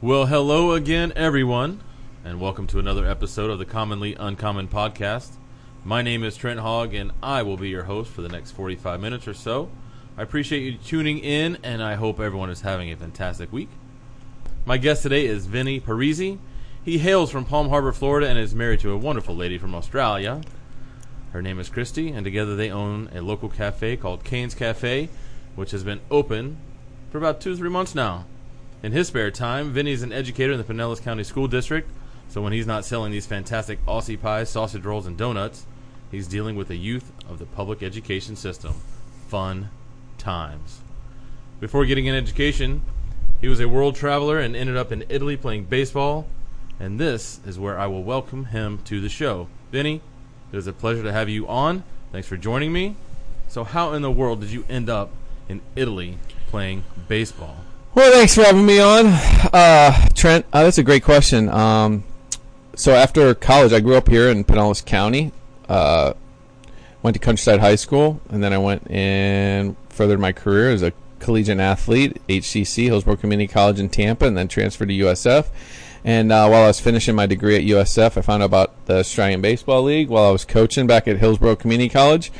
Well, hello again, everyone, and welcome to another episode of the Commonly Uncommon podcast. My name is Trent Hogg, and I will be your host for the next 45 minutes or so. I appreciate you tuning in, and I hope everyone is having a fantastic week. My guest today is Vinny Parisi. He hails from Palm Harbor, Florida, and is married to a wonderful lady from Australia. Her name is Christy, and together they own a local cafe called Kane's Cafe, which has been open for about two, three months now. In his spare time, Vinny is an educator in the Pinellas County School District, so when he's not selling these fantastic Aussie pies, sausage rolls, and donuts, he's dealing with the youth of the public education system. Fun times. Before getting an education, he was a world traveler and ended up in Italy playing baseball, and this is where I will welcome him to the show. Vinny, it is a pleasure to have you on. Thanks for joining me. So, how in the world did you end up in Italy playing baseball? Well, thanks for having me on, uh, Trent. Uh, that's a great question. Um, so after college, I grew up here in Pinellas County. Uh, went to Countryside High School, and then I went and furthered my career as a collegiate athlete, HCC, Hillsborough Community College in Tampa, and then transferred to USF. And uh, while I was finishing my degree at USF, I found out about the Australian Baseball League while I was coaching back at Hillsborough Community College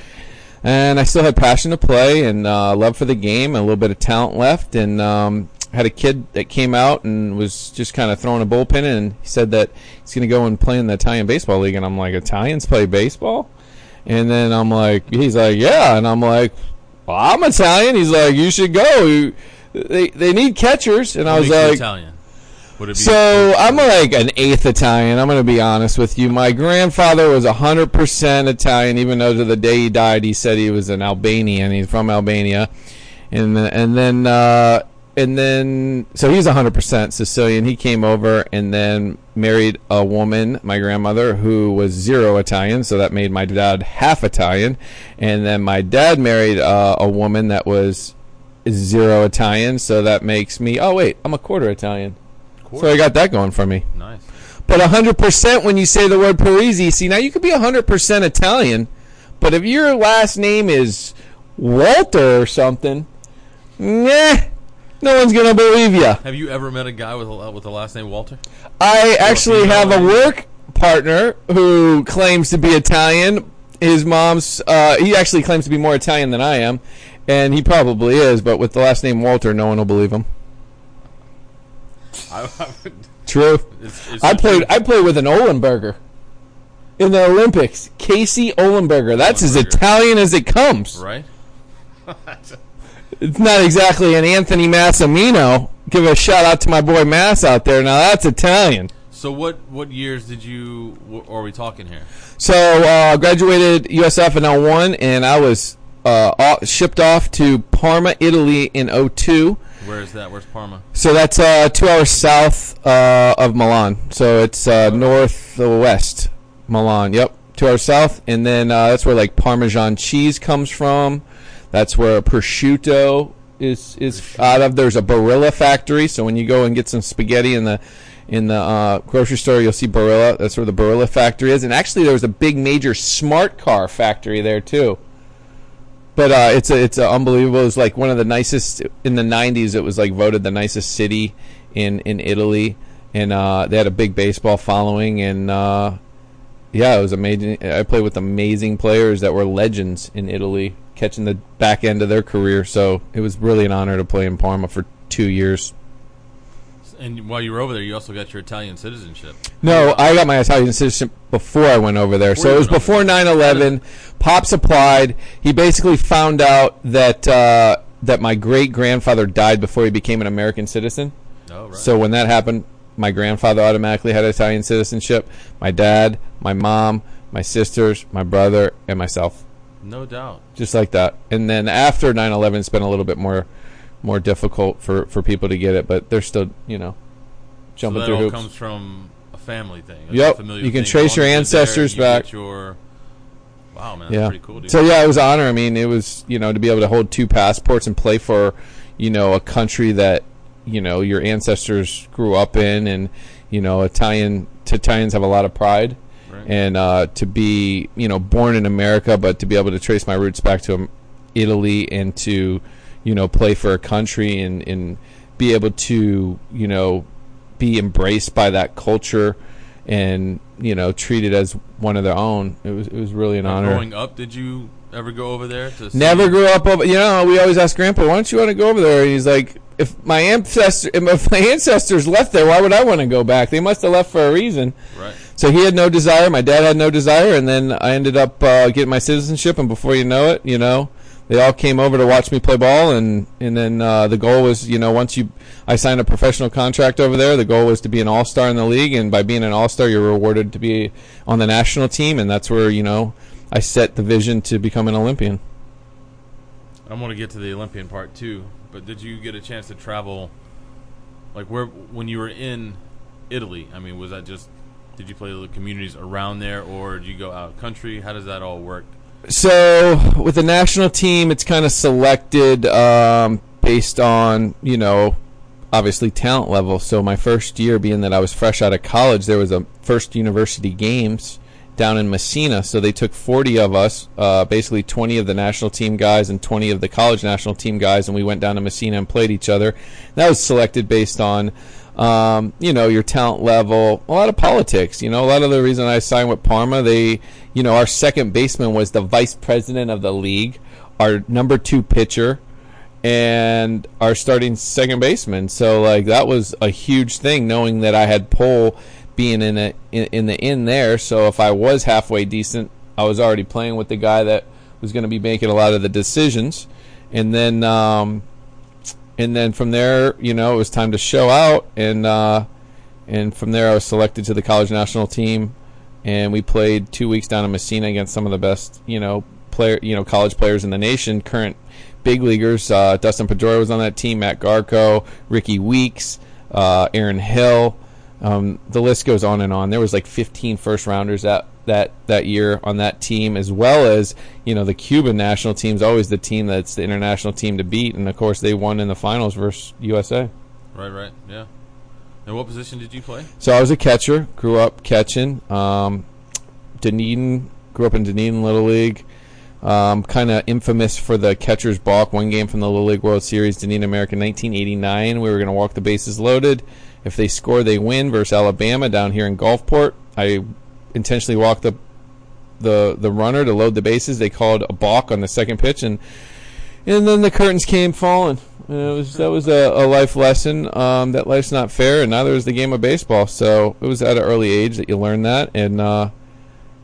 and I still had passion to play and uh, love for the game, a little bit of talent left, and um, had a kid that came out and was just kind of throwing a bullpen, and he said that he's going to go and play in the Italian baseball league, and I'm like, Italians play baseball, and then I'm like, he's like, yeah, and I'm like, well, I'm Italian. He's like, you should go. They they need catchers, and I was like, Italian. Would it be so I'm like an eighth Italian. I'm going to be honest with you. My grandfather was 100% Italian, even though to the day he died, he said he was an Albanian. He's from Albania, and and then uh, and then so he's 100% Sicilian. He came over and then married a woman, my grandmother, who was zero Italian. So that made my dad half Italian, and then my dad married uh, a woman that was zero Italian. So that makes me. Oh wait, I'm a quarter Italian. Quarter? So I got that going for me. nice? But 100% when you say the word Parisi, see, now you could be 100% Italian, but if your last name is Walter or something, nah, no one's going to believe you. Have you ever met a guy with a, with the last name Walter? I actually female have a work partner who claims to be Italian. His mom's, uh, he actually claims to be more Italian than I am, and he probably is, but with the last name Walter, no one will believe him. I, I would, True. it's, it's I played. I played with an Olenberger in the Olympics. Casey Olenberger. That's as Italian as it comes. right. It's not exactly an Anthony Massimino. Give a shout out to my boy Mass out there. Now that's Italian. So what what years did you? What are we talking here? So uh, graduated USF in 01, and I was uh, shipped off to Parma, Italy in 02. Where is that? Where's Parma? So that's uh, two hours south uh, of Milan. So it's uh, northwest Milan. Yep, two hours south, and then uh, that's where like Parmesan cheese comes from. That's where prosciutto is is out of. There's a Barilla factory. So when you go and get some spaghetti in the in the uh, grocery store, you'll see Barilla. That's where the Barilla factory is. And actually, there was a big major smart car factory there too. But uh, it's a, it's a unbelievable. It's like one of the nicest in the '90s. It was like voted the nicest city in in Italy, and uh, they had a big baseball following. And uh, yeah, it was amazing. I played with amazing players that were legends in Italy, catching the back end of their career. So it was really an honor to play in Parma for two years. And while you were over there, you also got your Italian citizenship. No, I got my Italian citizenship before I went over there. Before so it was before there. 9/11. Pops applied. He basically found out that uh, that my great grandfather died before he became an American citizen. Oh, right. So when that happened, my grandfather automatically had Italian citizenship. My dad, my mom, my sisters, my brother, and myself, no doubt. just like that. And then after 9/11, it's been a little bit more more difficult for for people to get it, but they're still, you know, So jumping that through all hoops. comes from a family thing. Yep. You can thing. trace your long as you're ancestors there, you back. Your, wow, man, that's yeah. pretty cool. Dude. So yeah, it was an honor. I mean, it was you know to be able to hold two passports and play for you know a country that you know your ancestors grew up in, and you know Italian Italians have a lot of pride, Right. and uh, to be you know born in America, but to be able to trace my roots back to Italy and to you know play for a country and and be able to you know be embraced by that culture and you know treated as one of their own. It was it was really an honor. Growing up, did you ever go over there? Never grew up over. You know, we always ask Grandpa, "Why don't you want to go over there?" And he's like, "If my ancestor, if my ancestors left there, why would I want to go back? They must have left for a reason." Right. So he had no desire. My dad had no desire, and then I ended up uh, getting my citizenship. And before you know it, you know, they all came over to watch me play ball, and and then uh, the goal was, you know, once you, I signed a professional contract over there. The goal was to be an all star in the league, and by being an all star, you're rewarded to be on the national team, and that's where you know I set the vision to become an Olympian. I want to get to the Olympian part too, but did you get a chance to travel, like where when you were in Italy? I mean, was that just did you play the communities around there, or did you go out country? How does that all work? So with the national team, it's kind of selected um, based on you know obviously talent level. So my first year, being that I was fresh out of college, there was a first university games down in Messina. So they took 40 of us, uh, basically 20 of the national team guys and 20 of the college national team guys, and we went down to Messina and played each other. That was selected based on um, you know, your talent level, a lot of politics. You know, a lot of the reason I signed with Parma, they, you know, our second baseman was the vice president of the league, our number two pitcher, and our starting second baseman. So like that was a huge thing, knowing that I had pull being in a in, in the in there. So if I was halfway decent, I was already playing with the guy that was going to be making a lot of the decisions, and then. Um, and then from there, you know, it was time to show out, and uh, and from there, I was selected to the college national team, and we played two weeks down in Messina against some of the best, you know, player, you know, college players in the nation, current big leaguers. Uh, Dustin Pedroia was on that team, Matt Garco, Rickie Weeks, uh, Aaron Hill. Um, the list goes on and on. There was like 15 first rounders that that that year on that team, as well as you know the Cuban national team is always the team that's the international team to beat, and of course they won in the finals versus USA. Right, right, yeah. And what position did you play? So I was a catcher. Grew up catching. Um, Dunedin grew up in Dunedin Little League. Um, kind of infamous for the catcher's balk. One game from the Little League World Series, Dunedin America, 1989. We were going to walk the bases loaded. If they score, they win versus Alabama down here in Gulfport. I intentionally walked the the the runner to load the bases. They called a balk on the second pitch, and and then the curtains came falling. And it was that was a, a life lesson um, that life's not fair, and neither is the game of baseball. So it was at an early age that you learn that, and uh,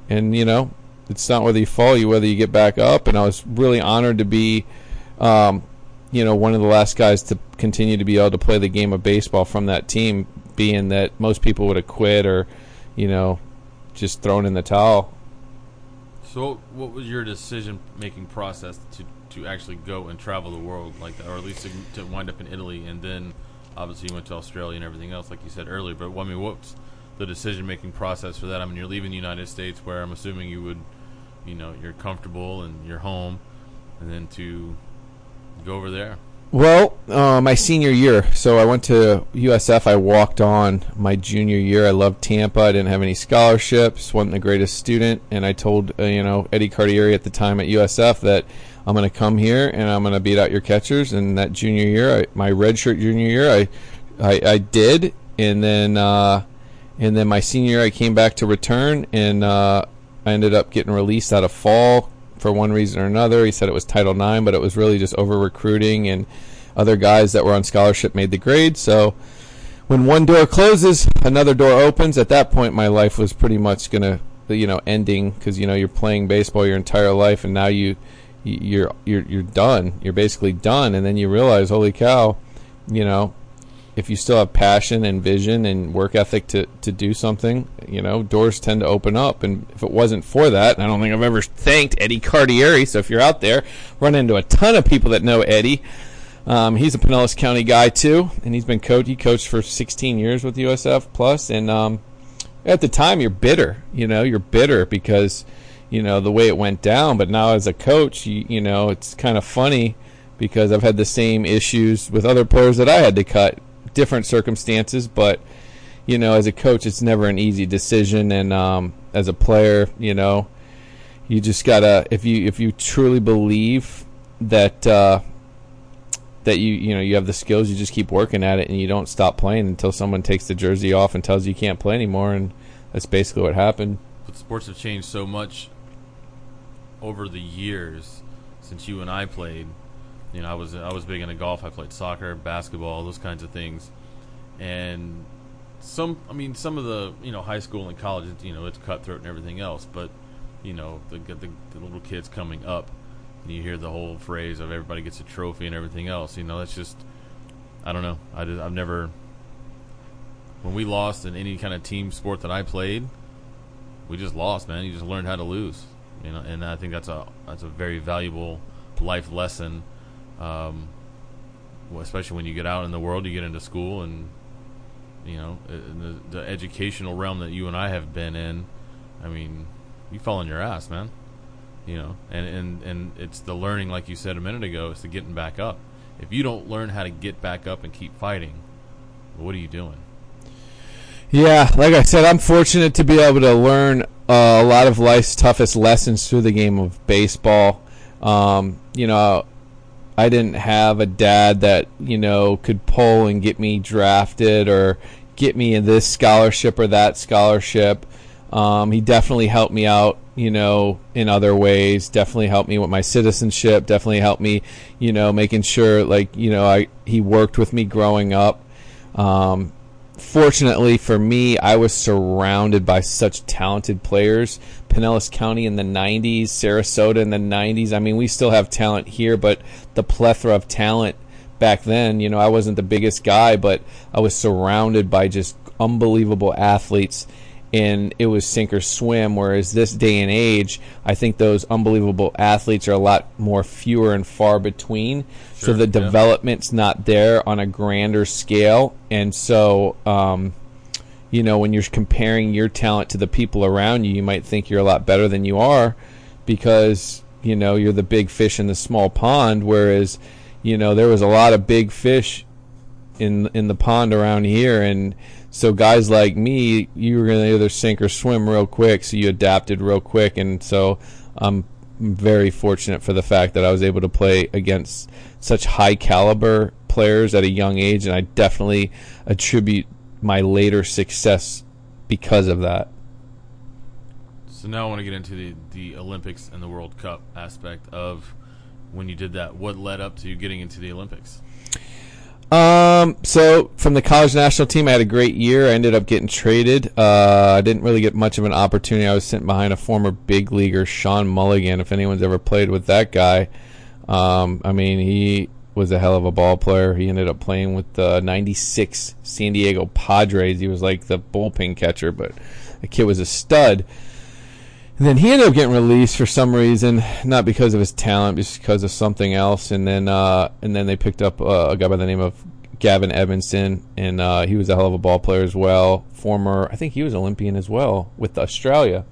and you know it's not whether you fall, you whether you get back up. And I was really honored to be, um, you know, one of the last guys to continue to be able to play the game of baseball from that team, being that most people would have quit or, you know, just thrown in the towel. So, what was your decision-making process to to actually go and travel the world like that, or at least to, to wind up in Italy, and then obviously you went to Australia and everything else, like you said earlier. But I mean, what's the decision-making process for that? I mean, you're leaving the United States, where I'm assuming you would, you know, you're comfortable and you're home, and then to go over there. Well, uh, my senior year, so I went to USF. I walked on my junior year. I loved Tampa. I didn't have any scholarships. wasn't the greatest student, and I told uh, you know Eddie Cardieri at the time at USF that I'm going to come here and I'm going to beat out your catchers. And that junior year, I, my redshirt junior year, I, I, I did, and then uh, and then my senior year, I came back to return, and uh, I ended up getting released out of fall for one reason or another. He said it was Title IX, but it was really just over recruiting and other guys that were on scholarship made the grade. So when one door closes, another door opens. At that point, my life was pretty much gonna, you know, ending because you know you're playing baseball your entire life, and now you you're you're you're done. You're basically done, and then you realize, holy cow, you know, if you still have passion and vision and work ethic to, to do something, you know, doors tend to open up. And if it wasn't for that, I don't think I've ever thanked Eddie Cardieri. So if you're out there, run into a ton of people that know Eddie. Um, he's a Pinellas County guy too, and he's been coach. He coached for 16 years with USF Plus, and um, at the time you're bitter. You know, you're bitter because you know the way it went down. But now as a coach, you, you know it's kind of funny because I've had the same issues with other players that I had to cut different circumstances, but you know, as a coach, it's never an easy decision, and um, as a player, you know, you just gotta if you if you truly believe that uh, that you you know you have the skills. You just keep working at it, and you don't stop playing until someone takes the jersey off and tells you you can't play anymore. And that's basically what happened. But sports have changed so much over the years since you and I played. You know, I was I was big into golf. I played soccer, basketball, those kinds of things, and some. I mean, some of the you know high school and college. You know, it's cutthroat and everything else, but you know the the, the little kids coming up, and you hear the whole phrase of everybody gets a trophy and everything else. You know, that's just I don't know. I did, I've never when we lost in any kind of team sport that I played, we just lost, man. You just learned how to lose, you know, and I think that's a that's a very valuable life lesson, um, especially when you get out in the world, you get into school, and you know, the, the educational realm that you and I have been in. I mean, you fall on your ass, man. You know, and and and it's the learning, like you said a minute ago, is the getting back up. If you don't learn how to get back up and keep fighting, what are you doing? Yeah, like I said, I'm fortunate to be able to learn uh, a lot of life's toughest lessons through the game of baseball. Um, you know, I didn't have a dad that you know could pull and get me drafted or get me in this scholarship or that scholarship. Um, he definitely helped me out, you know, in other ways. Definitely helped me with my citizenship. Definitely helped me, you know, making sure like you know I he worked with me growing up. Um, fortunately for me, I was surrounded by such talented players. Pinellas County in the 90s, Sarasota in the 90s. I mean, we still have talent here, but the plethora of talent back then, you know, I wasn't the biggest guy, but I was surrounded by just unbelievable athletes and it was sink or swim. Whereas this day and age, I think those unbelievable athletes are a lot more fewer and far between. Sure, so the yeah. development's not there on a grander scale, and so. Um, you know, when you're comparing your talent to the people around you, you might think you're a lot better than you are because, you know, you're the big fish in the small pond. Whereas, you know, there was a lot of big fish in in the pond around here and so guys like me, you were to either sink or swim real quick, so you adapted real quick, and so I'm very fortunate for the fact that I was able to play against such high caliber players at a young age, and I definitely attribute my later success because of that. So now I want to get into the, the Olympics and the World Cup aspect of when you did that. What led up to you getting into the Olympics? Um, so from the college national team, I had a great year. I ended up getting traded. Uh, I didn't really get much of an opportunity. I was sent behind a former big leaguer, Sean Mulligan. If anyone's ever played with that guy, um, I mean, he was a hell of a ball player. He ended up playing with the '96 San Diego Padres. He was like the bullpen catcher, but the kid was a stud. And then he ended up getting released for some reason, not because of his talent, just because of something else. And then uh, and then they picked up uh, a guy by the name of Gavin Edmondson, and uh, he was a hell of a ball player as well. Former, I think he was Olympian as well with Australia.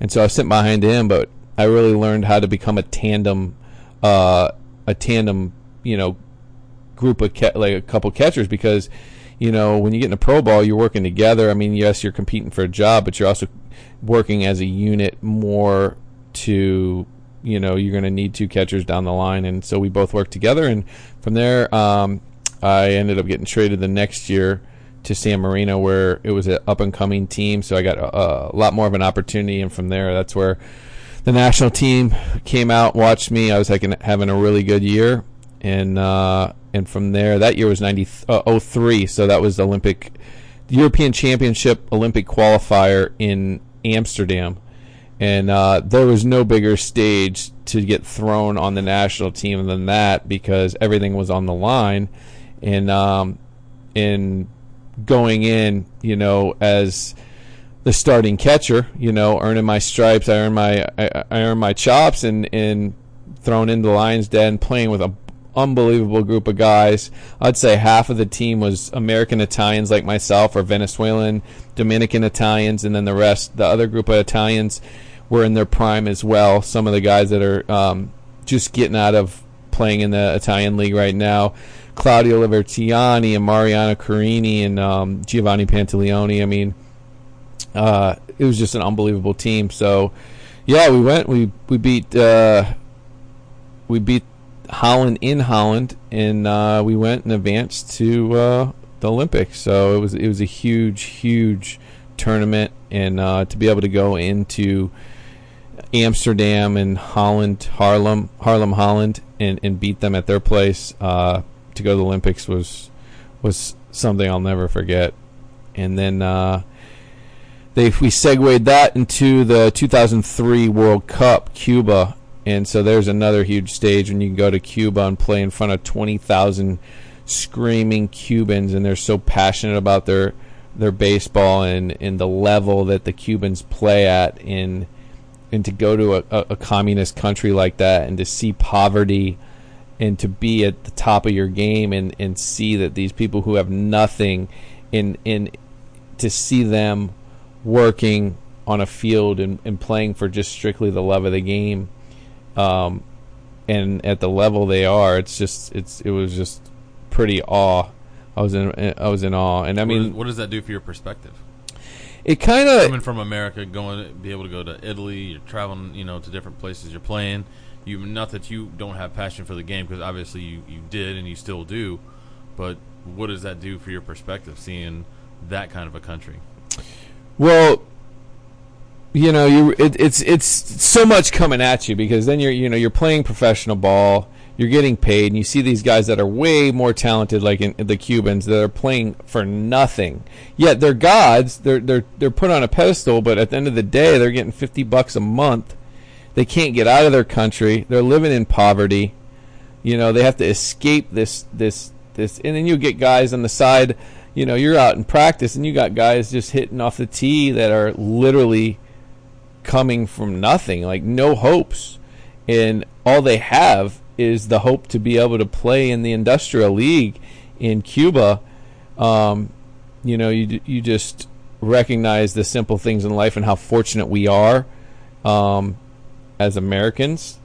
And so I sitting behind him, but I really learned how to become a tandem, uh, a tandem, you know, group of ca- like a couple catchers because you know, when you get in a pro ball, you're working together. I mean, yes, you're competing for a job, but you're also working as a unit more to, you know, you're going to need two catchers down the line. And so we both worked together. And from there, um, I ended up getting traded the next year to San Marino, where it was an up and coming team. So I got a, a lot more of an opportunity. And from there, that's where the national team came out, watched me. I was like having a really good year. And, uh, and from there, that year was 90, uh, 03, so that was Olympic, European Championship Olympic qualifier in Amsterdam. And uh, there was no bigger stage to get thrown on the national team than that because everything was on the line. And um, in going in, you know, as the starting catcher, you know, earning my stripes, I earned my I, I my chops, and and thrown into the Lions Den, playing with a unbelievable group of guys. I'd say half of the team was American Italians like myself, or Venezuelan, Dominican Italians, and then the rest, the other group of Italians, were in their prime as well. Some of the guys that are um, just getting out of playing in the Italian league right now. Claudio Liverziani and Mariano Carini and um, Giovanni Pantaleone. I mean, uh, it was just an unbelievable team. So, yeah, we went. We we beat uh, we beat Holland in Holland, and uh, we went and advanced to uh, the Olympics. So it was it was a huge, huge tournament, and uh, to be able to go into Amsterdam and Holland, Harlem, Haarlem, Holland, and, and beat them at their place uh, to go to the Olympics was was something I'll never forget. And then uh, they we segued that into the 2003 World Cup, Cuba, and so there's another huge stage when you can go to Cuba and play in front of 20,000 screaming Cubans, and they're so passionate about their their baseball and, and the level that the Cubans play at in and to go to a, a, communist country like that and to see poverty and to be at the top of your game and, and see that these people who have nothing in in to see them working on a field and, and playing for just strictly the love of the game um, and at the level they are it's just it's it was just pretty awe I was in I was in awe and I mean what does that do for your perspective? it kind of Coming from America, going to be able to go to Italy, you're traveling, you know, to different places you're playing. You not that you don't have passion for the game because obviously you, you did and you still do, but what does that do for your perspective seeing that kind of a country? Well, you know, you it, it's it's so much coming at you because then you're you know you're playing professional ball, you're getting paid, and you see these guys that are way more talented, like in, the Cubans, that are playing for nothing. Yet they're gods. They're they're they're put on a pedestal, but at the end of the day, they're getting fifty bucks a month. They can't get out of their country. They're living in poverty. You know, they have to escape this this this, and then you get guys on the side. You know, you're out in practice, and you got guys just hitting off the tee that are literally coming from nothing, like no hopes, and all they have is the hope to be able to play in the industrial league in Cuba. Um, you know, you you just recognize the simple things in life and how fortunate we are um, as Americans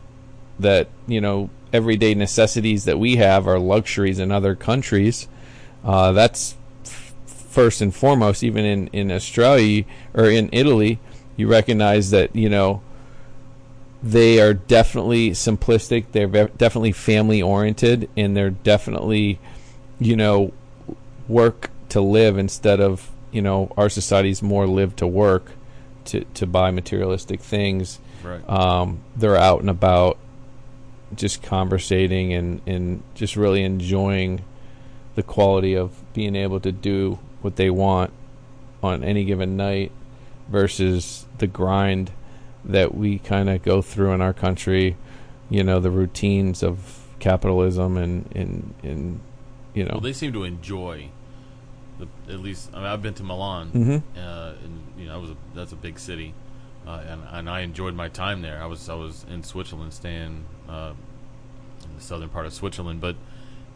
that you know everyday necessities that we have are luxuries in other countries. Uh, that's f- first and foremost. Even in in Australia or in Italy, you recognize that you know they are definitely simplistic. They're ve- definitely family oriented, and they're definitely you know work to live instead of you know our society's more live to work to to buy materialistic things Right. um, they're out and about just conversating and, and just really enjoying the quality of being able to do what they want on any given night versus the grind that we kind of go through in our country you know the routines of capitalism and and, and you know well, they seem to enjoy. The, at least I mean, I've been to Milan, Mhm. uh, and you know, that was a, that's a big city, uh, and and I enjoyed my time there. I was I was in Switzerland, staying uh, in the southern part of Switzerland, but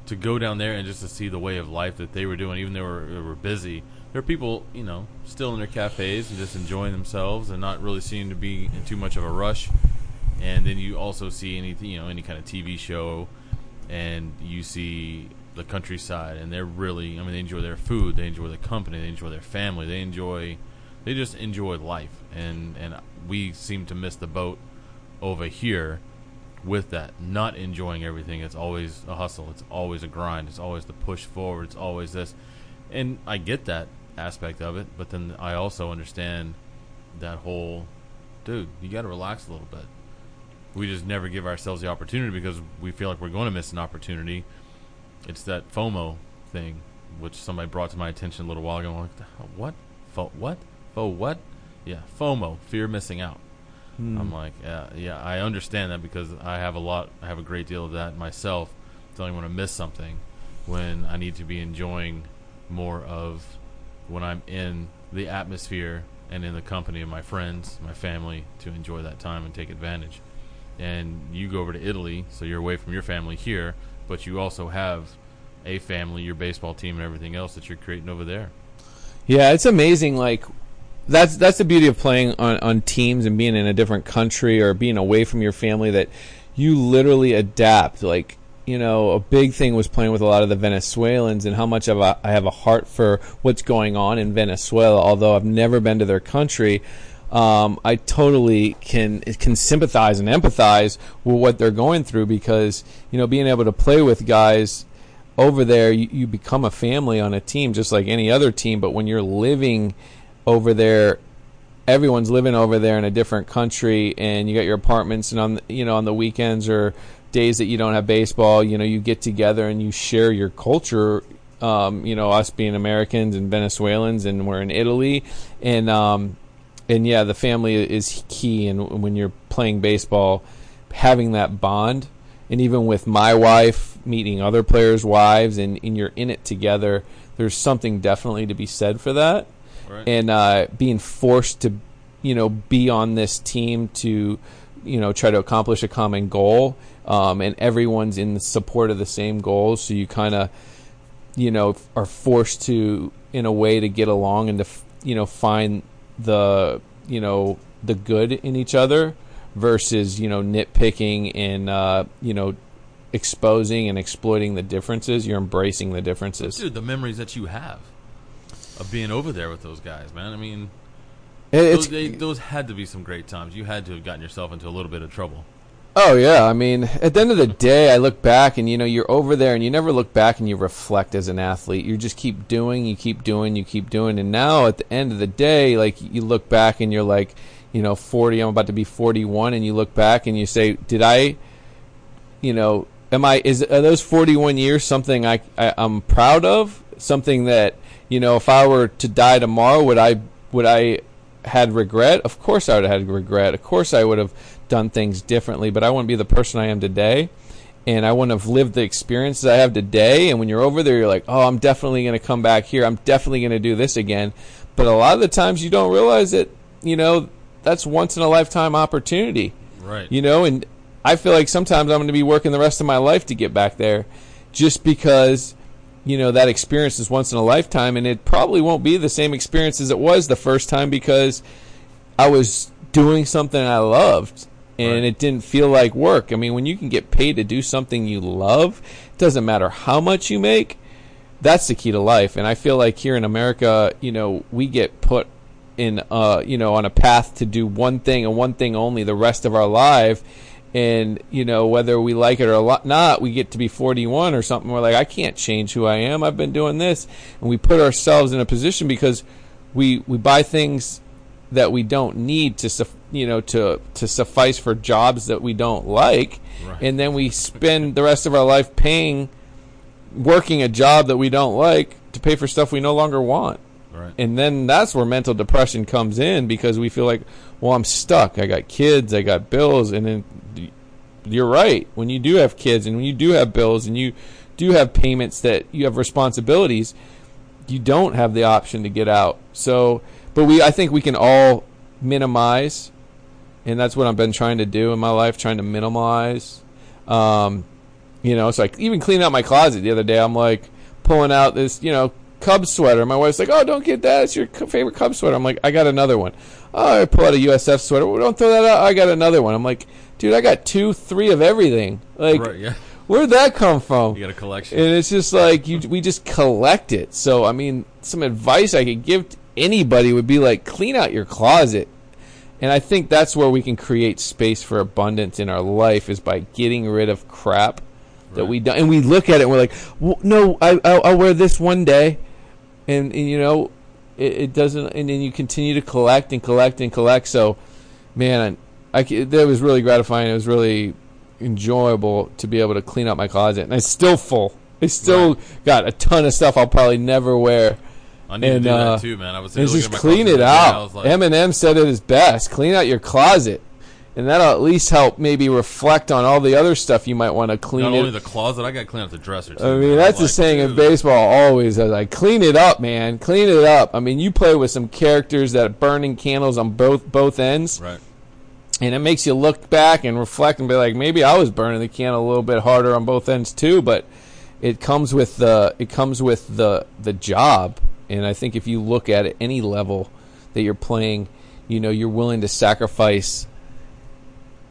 to go down there and just to see the way of life that they were doing, even though they were, they were busy, there are people you know still in their cafes and just enjoying themselves and not really seeming to be in too much of a rush. And then you also see anything you know any kind of TV show and you see the countryside and they're really I mean they enjoy their food, they enjoy the company, they enjoy their family, they enjoy they just enjoy life. And and we seem to miss the boat over here with that not enjoying everything it's always a hustle it's always a grind it's always the push forward it's always this and I get that aspect of it but then I also understand that whole dude you got to relax a little bit we just never give ourselves the opportunity because we feel like we're going to miss an opportunity. It's that FOMO thing, which somebody brought to my attention a little while ago. I'm like, what? Fo- what? Fo what? Yeah, FOMO, fear of missing out. Hmm. I'm like, yeah, yeah, I understand that because I have a lot, I have a great deal of that myself. Don't want to miss something when I need to be enjoying more of when I'm in the atmosphere and in the company of my friends, my family, to enjoy that time and take advantage and you go over to Italy, so you're away from your family here, but you also have a family, your baseball team, and everything else that you're creating over there. Yeah, it's amazing. Like that's that's the beauty of playing on, on teams and being in a different country or being away from your family that you literally adapt. Like you know, a big thing was playing with a lot of the Venezuelans and how much of a, I have a heart for what's going on in Venezuela. Although I've never been to their country, um, I totally can can sympathize and empathize with what they're going through because you know being able to play with guys over there, you, you become a family on a team just like any other team. But when you're living over there, everyone's living over there in a different country, and you got your apartments, and on the, you know on the weekends or days that you don't have baseball, you know you get together and you share your culture. Um, you know us being Americans and Venezuelans, and we're in Italy, and um, and yeah, the family is key. And when you're playing baseball, having that bond, and even with my wife meeting other players' wives, and, and you're in it together, there's something definitely to be said for that. Right. And uh, being forced to, you know, be on this team to, you know, try to accomplish a common goal, um, and everyone's in support of the same goals, so you kind of, you know, are forced to, in a way, to get along and to, you know, find the, you know, the good in each other versus you know nitpicking and uh, you know exposing and exploiting the differences. You're embracing the differences. Dude, the memories that you have of being over there with those guys, man. I mean, those, they, those had to be some great times. You had to have gotten yourself into a little bit of trouble. oh yeah. I mean, at the end of the day, I look back and you know you're over there and you never look back and you reflect as an athlete. You just keep doing, you keep doing, you keep doing, and now at the end of the day, like you look back and you're like, you know, 40. I'm about to be 41, and you look back and you say, did I, you know, am I is are those 41 years something I, I I'm proud of? Something that you know, if I were to die tomorrow, would I would I had regret? Of course, I would have had regret. Of course, I would have done things differently. But I wouldn't be the person I am today, and I wouldn't have lived the experiences I have today. And when you're over there, you're like, oh, I'm definitely going to come back here. I'm definitely going to do this again. But a lot of the times, you don't realize that you know that's once in a lifetime opportunity Right. you know and i feel like sometimes i'm going to be working the rest of my life to get back there just because you know that experience is once in a lifetime and it probably won't be the same experience as it was the first time because i was doing something i loved and Right. it didn't feel like work i mean when you can get paid to do something you love it doesn't matter how much you make that's the key to life and i feel like here in america you know we get put in uh you know on a path to do one thing and one thing only the rest of our life and you know whether we like it or not we get to be 41 or something. We're like i can't change who i am. I've been doing this. And we put ourselves in a position because we we buy things that we don't need to you know to to suffice for jobs that we don't like. Right. and then we spend the rest of our life paying working a job that we don't like to pay for stuff we no longer want Right. and then that's where mental depression comes in because we feel like well i'm stuck i got kids i got bills and then you're right when you do have kids and when you do have bills and you do have payments that you have responsibilities you don't have the option to get out so but we i think we can all minimize and that's what i've been trying to do in my life trying to minimize um, you know, so I even cleaned out my closet the other day. I'm like pulling out this, you know, Cubs sweater. My wife's like, "Oh, don't get that. It's your favorite Cubs sweater." I'm like, "I got another one." Oh, I pull out a USF sweater. Well, don't throw that out. I got another one. I'm like, "Dude, I got two, three of everything. Like, right. Yeah. where'd that come from?" You got a collection. And it's just like you, we just collect it. So I mean, some advice I could give to anybody would be like, clean out your closet. And I think that's where we can create space for abundance in our life is by getting rid of crap that Right. we don't. And we look at it and we're like, well, no, I, I'll, I'll wear this one day, and, and you know, it, it doesn't. And then you continue to collect and collect and collect. So, man, I, c- that was really gratifying. It was really enjoyable to be able to clean up my closet, and it's still full. It's still got a ton of stuff I'll probably never wear. I need and, to do uh, that too, man. I was And just clean it the other day, I out. like, Eminem said it is best. Clean out your closet, and that'll at least help maybe reflect on all the other stuff you might want to clean. not it. only the closet, I got to clean out the dresser too. I mean, man. that's the saying in baseball always. I like, clean it up, man. Clean it up. I mean, you play with some characters that are burning candles on both both ends, Right. and it makes you look back and reflect and be like, maybe I was burning the candle a little bit harder on both ends too. But it comes with the it comes with the the job, and I think if you look at it any level that you're playing, you know, you're willing to sacrifice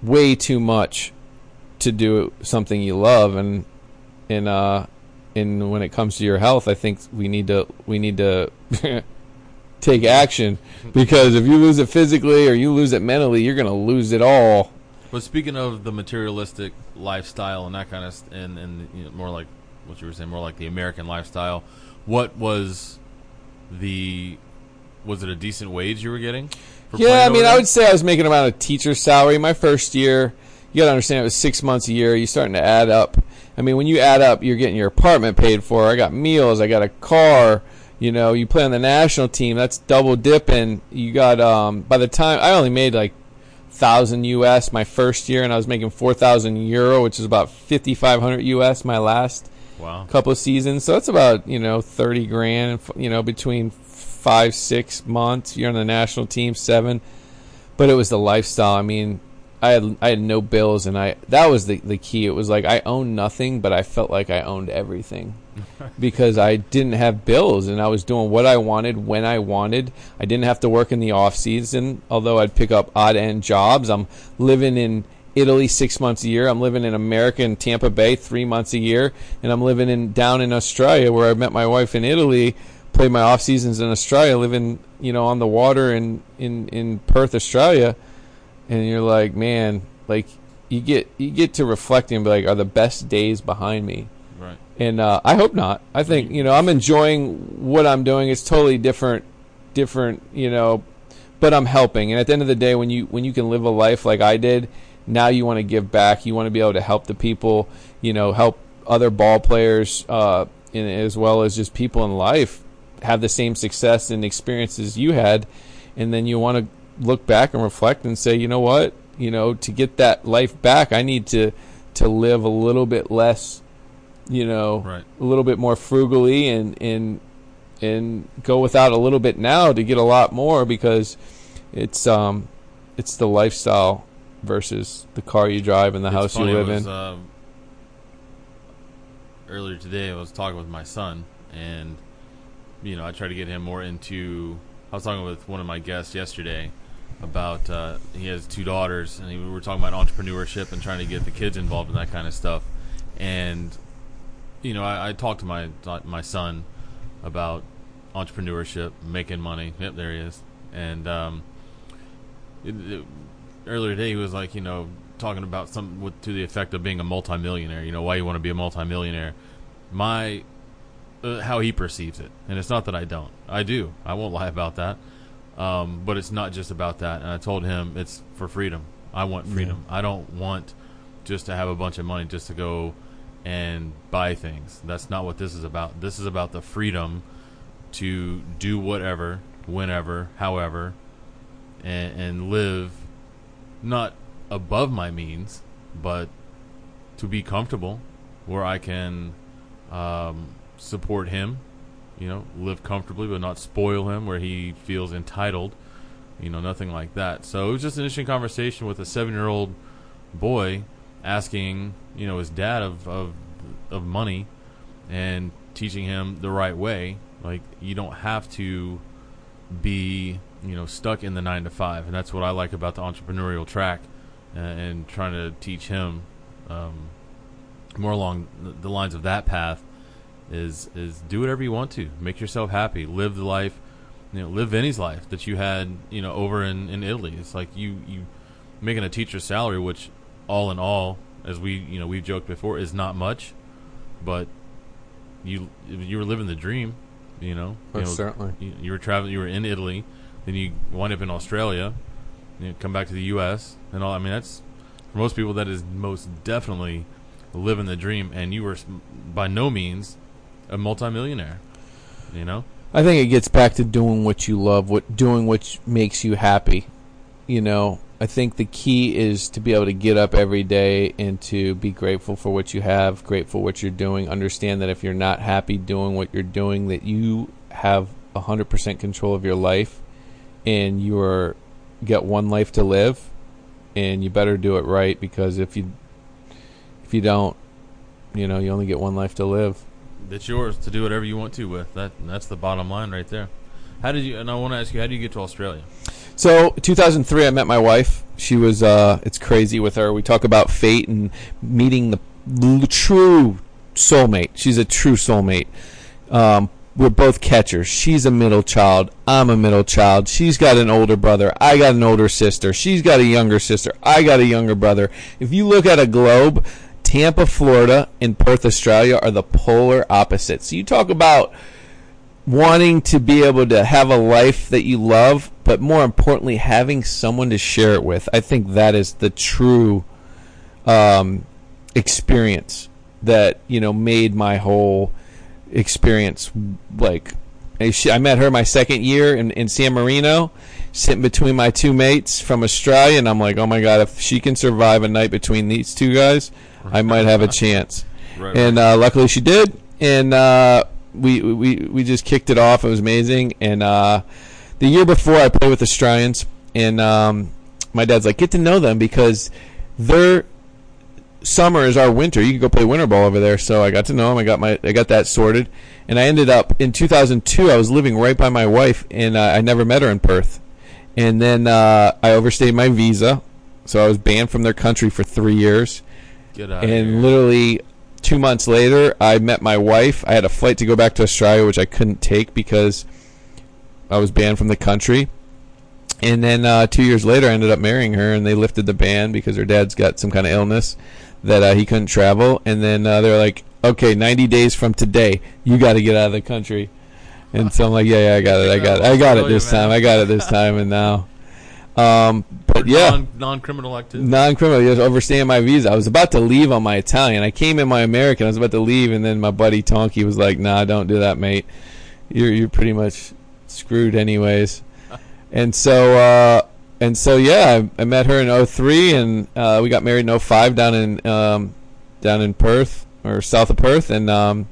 way too much to do something you love, and and uh, and when it comes to your health, I think we need to we need to take action because if you lose it physically or you lose it mentally, you're going to lose it all. But speaking of the materialistic lifestyle and that kind of, st- and and you know, more like what you were saying, more like the American lifestyle. What was the was it a decent wage you were getting? Yeah, I mean, I would say I was making about a teacher's salary. My first year, you got to understand, it was six months a year. You're starting to add up. I mean, when you add up, you're getting your apartment paid for. I got meals. I got a car. You know, you play on the national team. That's double dipping. You got um. By the time I only made like thousand US my first year, and I was making four thousand euro, which is about fifty five hundred US my last wow. couple of seasons. So it's about you know thirty grand. You know between five six months. You're on the national team seven, but it was the lifestyle. I mean, I had I had no bills, and I that was the the key. It was like I owned nothing, but I felt like I owned everything because I didn't have bills, and I was doing what I wanted when I wanted. I didn't have to work in the off season, although I'd pick up odd end jobs. I'm living in Italy six months a year. I'm living in America in Tampa Bay three months a year, and I'm living in down in Australia where I met my wife in Italy. Played my off seasons in Australia, living you know on the water in in in Perth, Australia, and you're like, man, like you get you get to reflecting and be like, are the best days behind me? Right. and uh, I hope not. I think you know I'm enjoying what I'm doing. It's totally different, different, you know, but I'm helping. And at the end of the day, when you when you can live a life like I did, now you want to give back. You want to be able to help the people, you know, help other ball players, uh, and as well as just people in life have the same success and experiences you had, and then you want to look back and reflect and say, you know what, you know, to get that life back, I need to to live a little bit less you know, Right. a little bit more frugally and and and go without a little bit now to get a lot more because it's um it's the lifestyle versus the car you drive and the It's house you live was, in. uh, earlier today, I was talking with my son, and you know, I tried to get him more into. I was talking with one of my guests yesterday about uh, he has two daughters, and we were talking about entrepreneurship and trying to get the kids involved in that kind of stuff. And you know, I, I talked to my my son about entrepreneurship, making money. Yep, there he is. And um, it, it, earlier today, he was like, you know, talking about something with, to the effect of being a multimillionaire. You know, why you want to be a multimillionaire. My uh, how he perceives it, and it's not that I don't. I do. I won't lie about that. Um, but it's not just about that. And I told him it's for freedom. I want freedom. I don't want just to have a bunch of money just to go and buy things. That's not what this is about. This is about the freedom to do whatever, whenever, however, and, and live not above my means, but to be comfortable where I can um, support him, you know, live comfortably but not spoil him where he feels entitled, you know, nothing like that. So it was just an interesting conversation with a seven year old boy asking, you know, his dad of, of of money and teaching him the right way. Like you don't have to be, you know, stuck in the nine to five, and that's what I like about the entrepreneurial track, uh, and trying to teach him um, more along the lines of that path. Is is do whatever you want to, make yourself happy, live the life, you know, live Vinny's life that you had, you know, over in, in Italy. It's like you you making a teacher's salary, which all in all, as we you know we've joked before, is not much, but you you were living the dream, you know. you, know, certainly. you, you were traveling, you were in Italy, then you wind up in Australia, you know, come back to the U.S. and all. I mean, that's for most people that is most definitely living the dream, and you were by no means a multimillionaire, you know. I think it gets back to doing what you love, what doing what makes you happy. You know, I think the key is to be able to get up every day and to be grateful for what you have, grateful what you're doing. Understand that if you're not happy doing what you're doing, that you have 100% control of your life and you are get one life to live and you better do it right because if you if you don't, you know, you only get one life to live. It's yours to do whatever you want to with. That that's the bottom line right there. How did you? And I want to ask you, how did you get to Australia? So, 2003, I met my wife. She was, uh, it's crazy with her. We talk about fate and meeting the true soulmate. She's a true soulmate. Um, we're both catchers. She's a middle child. I'm a middle child. She's got an older brother. I got an older sister. She's got a younger sister. I got a younger brother. If you look at a globe, Tampa, Florida, and Perth, Australia are the polar opposites. So you talk about wanting to be able to have a life that you love, but more importantly, having someone to share it with. I think that is the true um, experience that you know made my whole experience like. I met her my second year in, in San Marino, sitting between my two mates from Australia, and I'm like, oh my god, if she can survive a night between these two guys, I might have a chance. Right, And uh, luckily she did, and uh, we we we just kicked it off. It was amazing. And uh, the year before, I played with Australians, and um, my dad's like, get to know them because their summer is our winter. You can go play winter ball over there. So I got to know them. I got my I got that sorted, and I ended up in 2002. I was living right by my wife, and uh, I never met her in Perth. And then uh, I overstayed my visa, so I was banned from their country for three years. Get out And literally two months later, I met my wife. I had a flight to go back to Australia, which I couldn't take because I was banned from the country. And then uh, two years later, I ended up marrying her, and they lifted the ban because her dad's got some kind of illness that uh, he couldn't travel. And then uh, they're like, "Okay, 90 days from today, you got to get out of the country." And so I'm like, "Yeah, yeah, I got it, I got it, I got it this time, I got it this time." And now, um, but yeah, non, non-criminal activity. non-criminal. Just overstaying my visa. I was about to leave on my Italian. I came in my American. I was about to leave, and then my buddy Tonky was like, "Nah, don't do that, mate. You're you're pretty much screwed, anyways." and so uh, and so yeah, I, I met her in 03, and uh, we got married in 05 down in um, down in Perth or south of Perth, and um,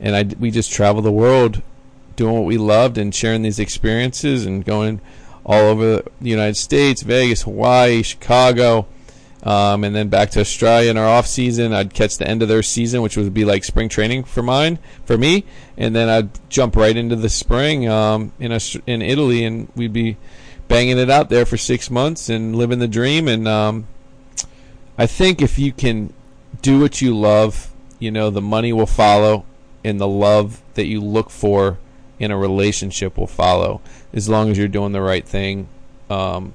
and I we just traveled the world doing what we loved and sharing these experiences and going all over the United States, Vegas, Hawaii, Chicago, um, and then back to Australia in our off season. I'd catch the end of their season, which would be like spring training for mine, for me, and then I'd jump right into the spring um, in Aust- in Italy, and we'd be banging it out there for six months and living the dream. And um, I think if you can do what you love, you know, the money will follow, and the love that you look for in a relationship will follow as long as you're doing the right thing, um,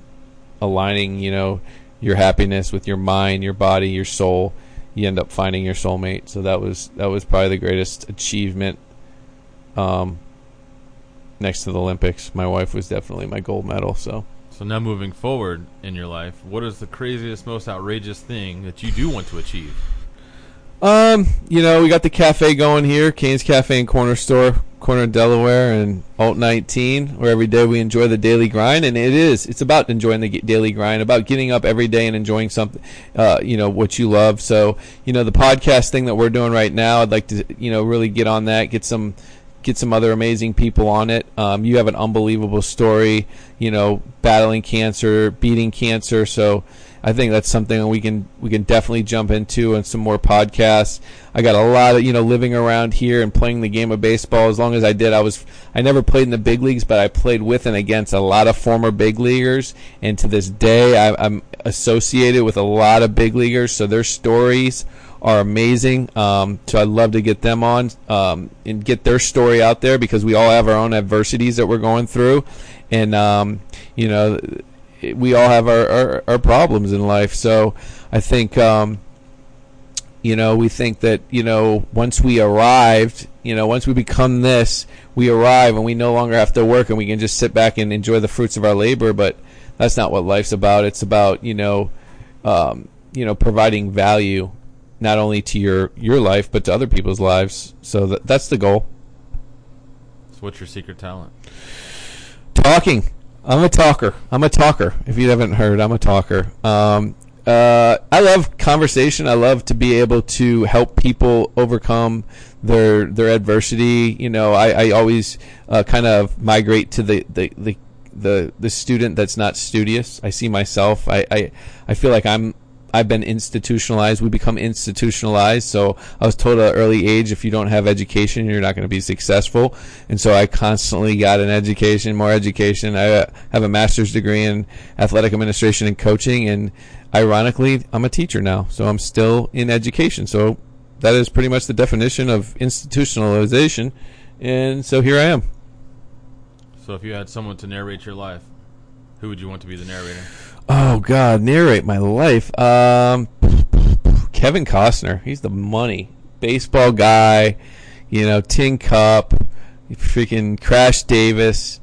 aligning, you know, your happiness with your mind, your body, your soul. You end up finding your soulmate. So that was that was probably the greatest achievement. Um, next to the Olympics, my wife was definitely my gold medal. So So now moving forward in your life, what is the craziest, most outrageous thing that you do want to achieve? Um, you know, we got the cafe going here, Kane's Cafe and Corner Store, corner of Delaware and Alt 19, where every day we enjoy the daily grind. And it is, it's about enjoying the daily grind, about getting up every day and enjoying something, uh, you know, what you love. So, you know, the podcast thing that we're doing right now, I'd like to, you know, really get on that, get some, get some other amazing people on it. Um, you have an unbelievable story, you know, battling cancer, beating cancer. So I think that's something we can we can definitely jump into and some more podcasts. I got a lot of you know living around here and playing the game of baseball. As long as I did, I was I never played in the big leagues, but I played with and against a lot of former big leaguers, and to this day, I, I'm associated with a lot of big leaguers. So their stories are amazing. Um, so I'd love to get them on um, and get their story out there because we all have our own adversities that we're going through, and um, you know we all have our, our, our problems in life. So I think um, you know we think that you know once we arrived, you know once we become this, we arrive and we no longer have to work and we can just sit back and enjoy the fruits of our labor. But that's not what life's about. It's about you know um, you know providing value not only to your your life but to other people's lives. So that, that's the goal. So what's your secret talent? Talking. I'm a talker. I'm a talker. If you haven't heard, I'm a talker. Um, uh, I love conversation. I love to be able to help people overcome their their adversity. You know, I, I always uh, kind of migrate to the, the, the the the student that's not studious. I see myself. I, I I feel like I'm I've been institutionalized. We become institutionalized. So I was told at an early age, if you don't have education, you're not going to be successful. And so I constantly got an education, more education. I uh, have a master's degree in athletic administration and coaching. And ironically, I'm a teacher now. So I'm still in education. So that is pretty much the definition of institutionalization and so here I am. So if you had someone to narrate your life, who would you want to be the narrator? Oh God, narrate my life. Um, Kevin Costner. He's the money baseball guy. You know, Tin Cup, freaking Crash Davis.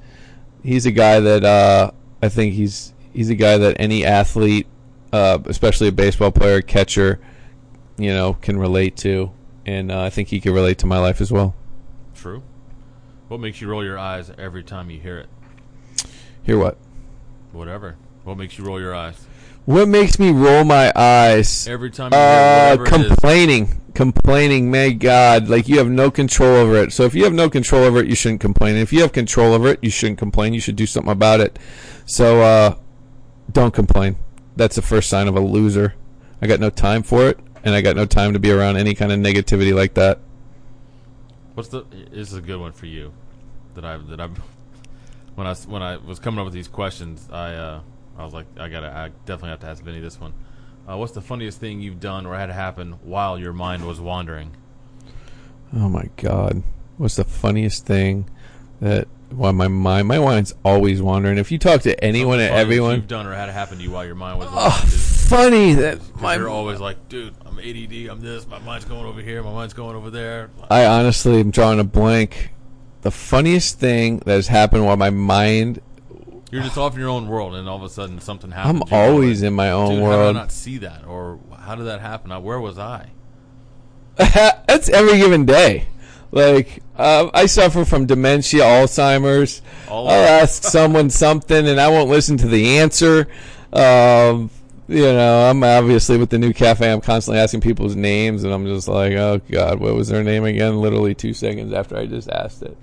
He's a guy that uh, I think he's he's a guy that any athlete, uh, especially a baseball player, catcher, you know, can relate to, and uh, I think he can relate to my life as well. True. What makes you roll your eyes every time you hear it? Hear what? Whatever. What makes you roll your eyes What makes me roll my eyes? every time you Uh, hear whatever it is? complaining, complaining. May God, like you have no control over it. So if you have no control over it, you shouldn't complain. And if you have control over it, you shouldn't complain. You should do something about it. So uh, don't complain. That's the first sign of a loser. I got no time for it, and I got no time to be around any kind of negativity like that. What's the? This is a good one for you. That I that I when I when I was coming up with these questions, I uh, I was like, I gotta, I definitely have to ask Vinny this one. Uh, what's the funniest thing you've done or had happen while your mind was wandering? Oh my God, what's the funniest thing that? Why my mind, my mind's always wandering. If you talk to anyone and everyone, you've done or had happen to you while your mind was oh, funny that my you're always like, dude, I'm ADD, I'm this, my mind's going over here, my mind's going over there. I honestly am drawing a blank. The funniest thing that has happened while my mind, You're just off in your own world, and all of a sudden something happens. I'm always like, in my own Dude, how did I not see that? Or how did that happen? Uh, Where was I? That's every given day. Like, uh, I suffer from dementia, Alzheimer's. All I'll ask someone something and I won't listen to the answer. Um, you know, I'm obviously with the new cafe, I'm constantly asking people's names and I'm just like, oh God, what was their name again? Literally two seconds after I just asked it.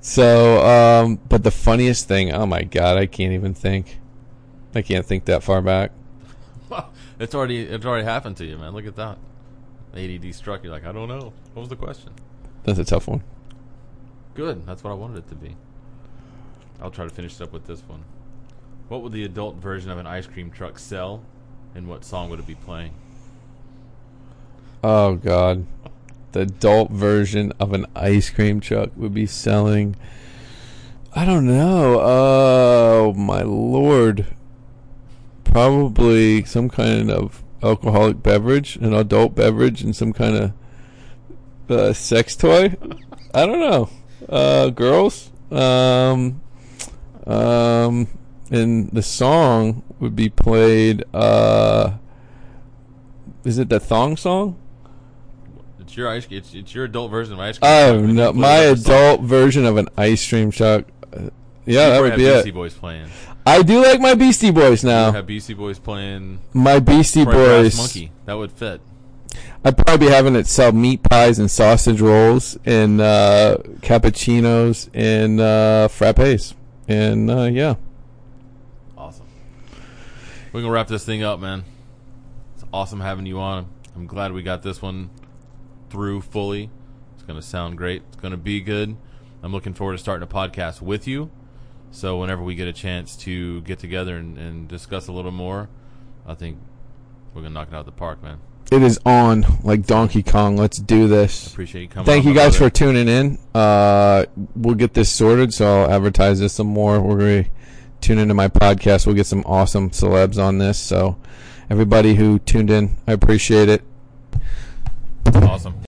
So, um, but the funniest thing, oh my God, I can't even think. I can't think that far back. Well, it's already it's already happened to you, man. Look at that. ADD struck you. Like I don't know. What was the question? That's a tough one. Good. That's what I wanted it to be. I'll try to finish it up with this one. What would the adult version of an ice cream truck sell, and what song would it be playing? Oh God, the adult version of an ice cream truck would be selling. I don't know. Oh my lord! Probably some kind of alcoholic beverage, an adult beverage, and some kind of uh, sex toy. I don't know. Uh, girls. Um, um, and the song would be played. Uh, is it the thong song? It's your ice. It's, it's your adult version of ice cream. Oh truck. No, my adult version of an ice cream truck. Uh, yeah, You that would be Beastie it. Boys playing. I do like my Beastie Boys You now. have Beastie Boys playing. My Beastie Boys. Monkey. That would fit. I'd probably be having it sell meat pies and sausage rolls and uh, cappuccinos and uh, frappes. And uh, yeah, Awesome. We're gonna wrap this thing up, man. It's awesome having you on. I'm glad we got this one through fully. It's gonna sound great. It's gonna be good. I'm looking forward to starting a podcast with you. So whenever we get a chance to get together and, and discuss a little more, I think we're gonna knock it out of the park, man. it is on like Donkey Kong. Let's do this. Appreciate you coming. Thank you guys for tuning in. Uh, we'll get this sorted, so I'll advertise this some more. We're going to tune into my podcast. We'll get some awesome celebs on this. So, everybody who tuned in, I appreciate it.